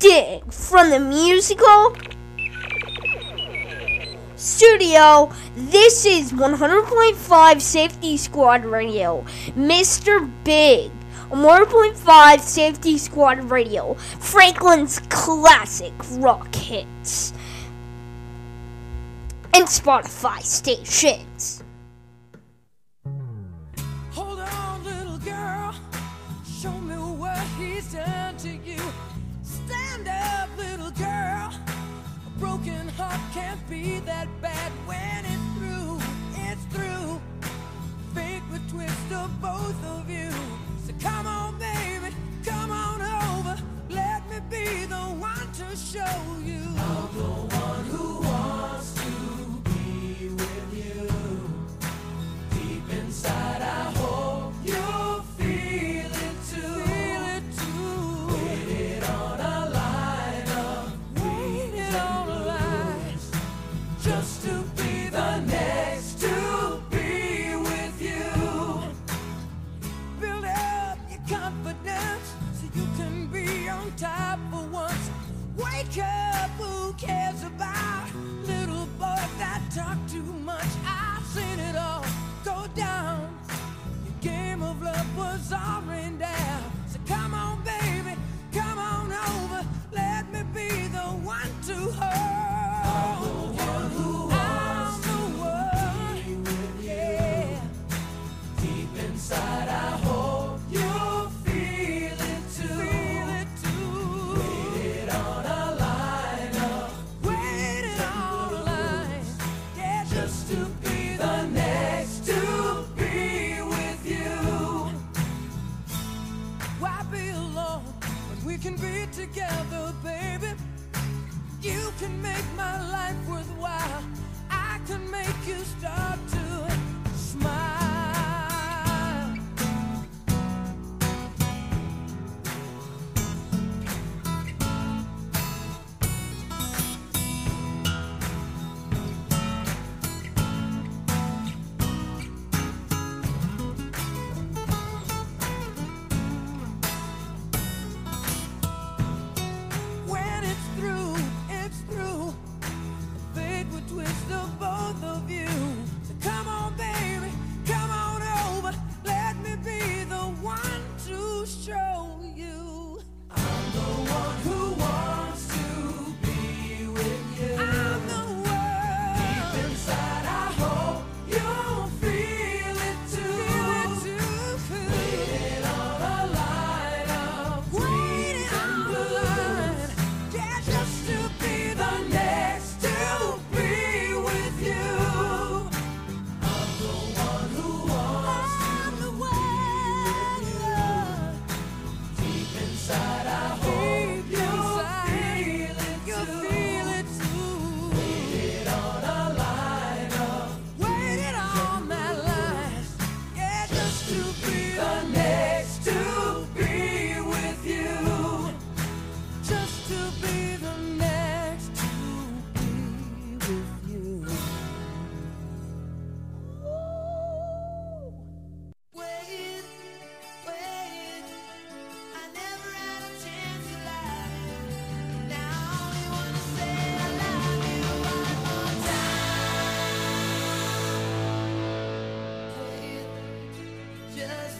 Dig from the musical studio. This is 100.5 Safety Squad Radio. Mr. Big. 100.5 Safety Squad Radio. Franklin's classic rock hits. And Spotify station. can't be that bad when it's through, it's through. Fate would twist of both of you. So come on, baby, come on over. Let me be the one to show you. I'm the one who. talk too much, I've seen it all go down. Your game of love was all ran down. So come on, baby, come on over. Let me be the one to hold.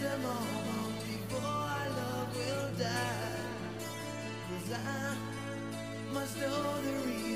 them all before our love will die. Cause I must know the reason.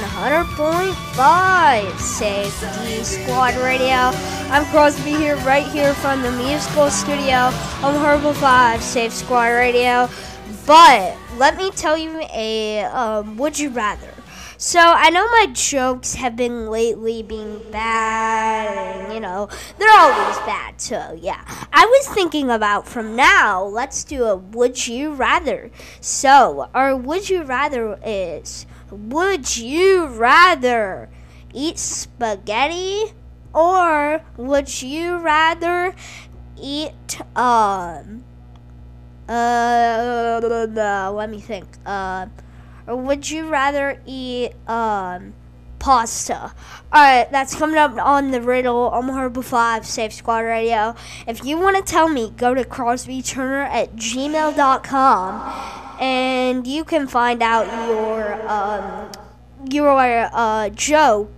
100.5 Safety Squad Radio. I'm Crosby here, right here from the musical studio on Horrible 5 Safe Squad Radio. But let me tell you a um, would you rather. So I know my jokes have been lately being bad, and you know they're always bad. So yeah, I was thinking about from now, let's do a would you rather. So our would you rather is would you rather eat spaghetti or would you rather eat um uh let me think uh or would you rather eat um, pasta? Alright, that's coming up on the riddle on Horrible 5 Safe Squad Radio. If you want to tell me, go to crosbyturner at gmail.com and you can find out your um, your uh, joke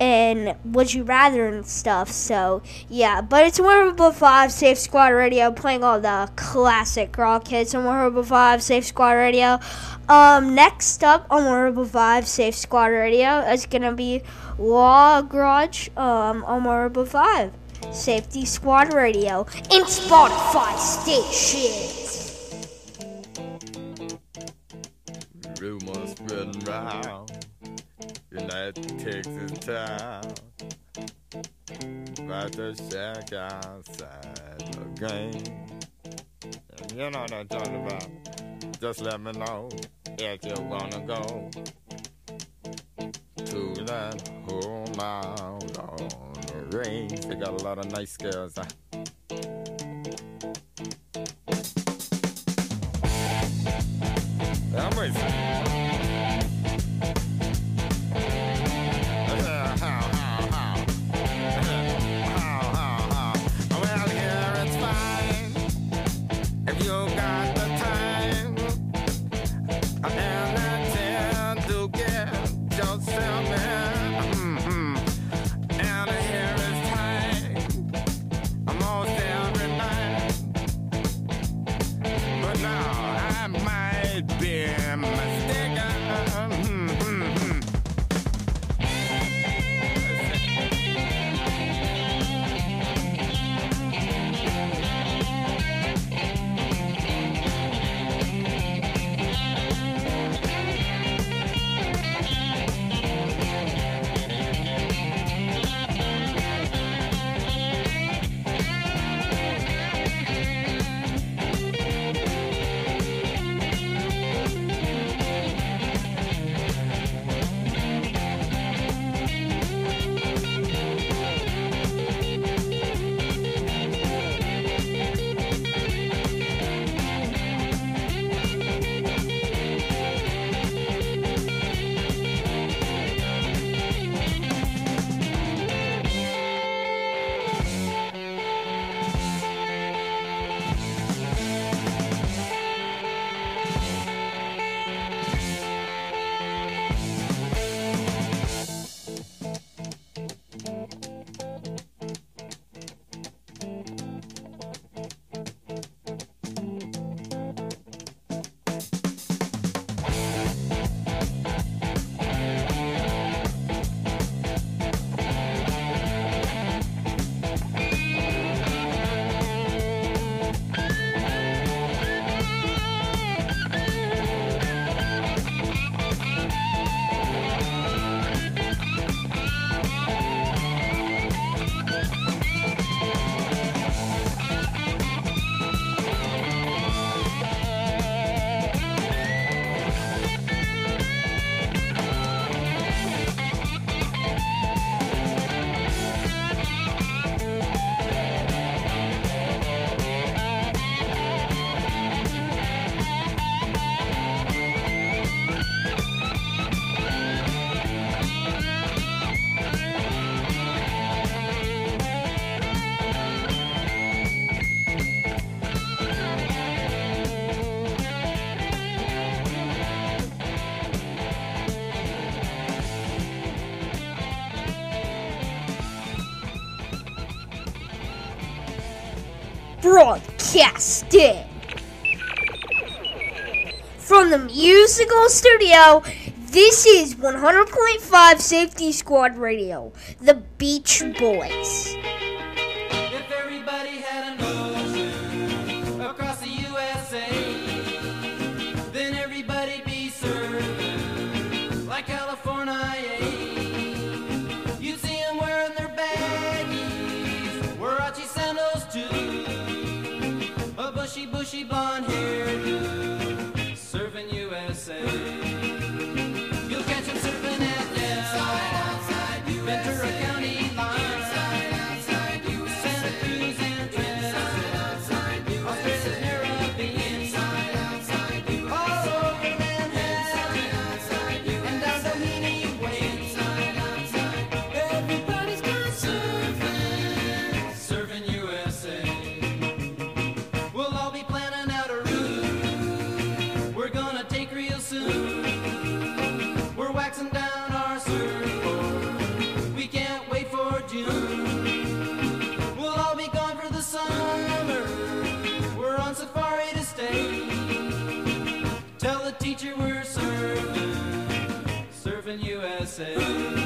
and would you rather and stuff. So yeah, but it's Horrible Five Safe Squad Radio playing all the classic rock hits on Horrible Five Safe Squad Radio. Um, next up on Horrible Five Safe Squad Radio is gonna be Law Garage um, on Horrible Five Safety Squad Radio in Spotify stations. Rumors spreading in that Texas town about the shack outside game. And you know what I'm talking about. Just let me know if you wanna go to that whole mile on the range. They got a lot of nice girls. Huh? Broadcasting from the musical studio. This is 100.5 Safety Squad Radio, the Beach Boys. USA.